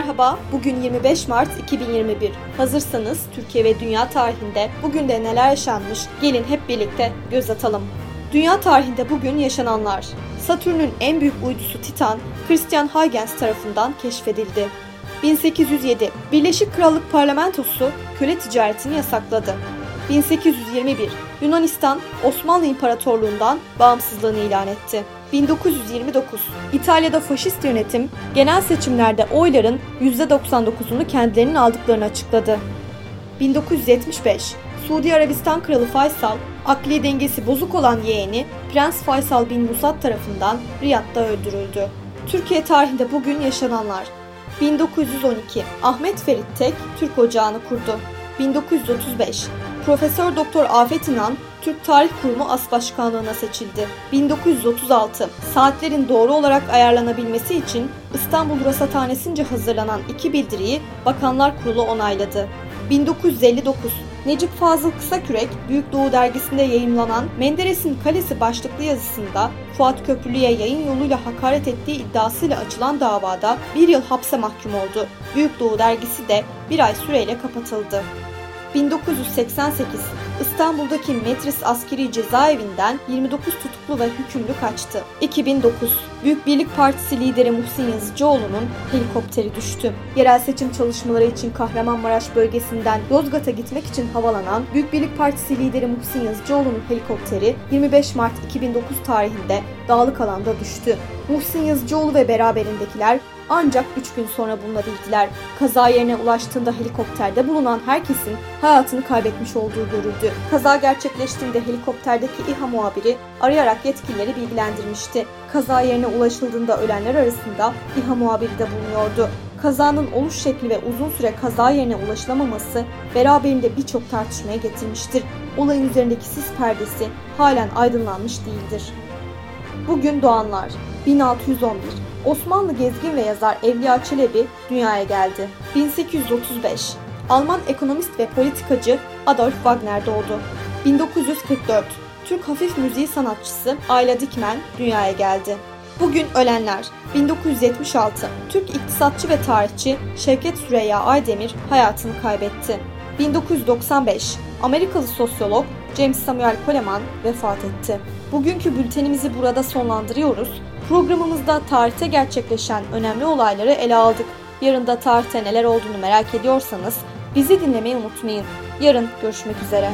merhaba. Bugün 25 Mart 2021. Hazırsanız Türkiye ve dünya tarihinde bugün de neler yaşanmış? Gelin hep birlikte göz atalım. Dünya tarihinde bugün yaşananlar. Satürn'ün en büyük uydusu Titan, Christian Huygens tarafından keşfedildi. 1807 Birleşik Krallık Parlamentosu köle ticaretini yasakladı. 1821 Yunanistan Osmanlı İmparatorluğundan bağımsızlığını ilan etti. 1929 İtalya'da faşist yönetim genel seçimlerde oyların %99'unu kendilerinin aldıklarını açıkladı. 1975 Suudi Arabistan Kralı Faysal, akli dengesi bozuk olan yeğeni Prens Faysal bin Musat tarafından Riyad'da öldürüldü. Türkiye tarihinde bugün yaşananlar 1912 Ahmet Ferit Tek Türk Ocağı'nı kurdu. 1935 Profesör Doktor Afet İnan Türk Tarih Kurumu As Başkanlığına seçildi. 1936 Saatlerin doğru olarak ayarlanabilmesi için İstanbul Rasathanesi'nce hazırlanan iki bildiriyi Bakanlar Kurulu onayladı. 1959 Necip Fazıl Kısakürek, Büyük Doğu dergisinde yayımlanan Menderes'in Kalesi başlıklı yazısında Fuat Köprülü'ye yayın yoluyla hakaret ettiği iddiasıyla açılan davada bir yıl hapse mahkum oldu. Büyük Doğu dergisi de bir ay süreyle kapatıldı. 1988 İstanbul'daki Metris Askeri Cezaevinden 29 tutuklu ve hükümlü kaçtı. 2009 Büyük Birlik Partisi lideri Muhsin Yazıcıoğlu'nun helikopteri düştü. Yerel seçim çalışmaları için Kahramanmaraş bölgesinden Yozgat'a gitmek için havalanan Büyük Birlik Partisi lideri Muhsin Yazıcıoğlu'nun helikopteri 25 Mart 2009 tarihinde dağlık alanda düştü. Muhsin Yazıcıoğlu ve beraberindekiler ancak 3 gün sonra bulunabildiler. Kaza yerine ulaştığında helikopterde bulunan herkesin hayatını kaybetmiş olduğu görüldü. Kaza gerçekleştiğinde helikopterdeki İHA muhabiri arayarak yetkilileri bilgilendirmişti. Kaza yerine ulaşıldığında ölenler arasında İHA muhabiri de bulunuyordu. Kazanın oluş şekli ve uzun süre kaza yerine ulaşılamaması beraberinde birçok tartışmaya getirmiştir. Olayın üzerindeki sis perdesi halen aydınlanmış değildir. Bugün doğanlar 1611 Osmanlı gezgin ve yazar Evliya Çelebi dünyaya geldi. 1835 Alman ekonomist ve politikacı Adolf Wagner doğdu. 1944 Türk hafif müziği sanatçısı Ayla Dikmen dünyaya geldi. Bugün ölenler 1976 Türk iktisatçı ve tarihçi Şevket Süreyya Aydemir hayatını kaybetti. 1995 Amerikalı sosyolog James Samuel Coleman vefat etti. Bugünkü bültenimizi burada sonlandırıyoruz. Programımızda tarihte gerçekleşen önemli olayları ele aldık. Yarın da tarihte neler olduğunu merak ediyorsanız bizi dinlemeyi unutmayın. Yarın görüşmek üzere.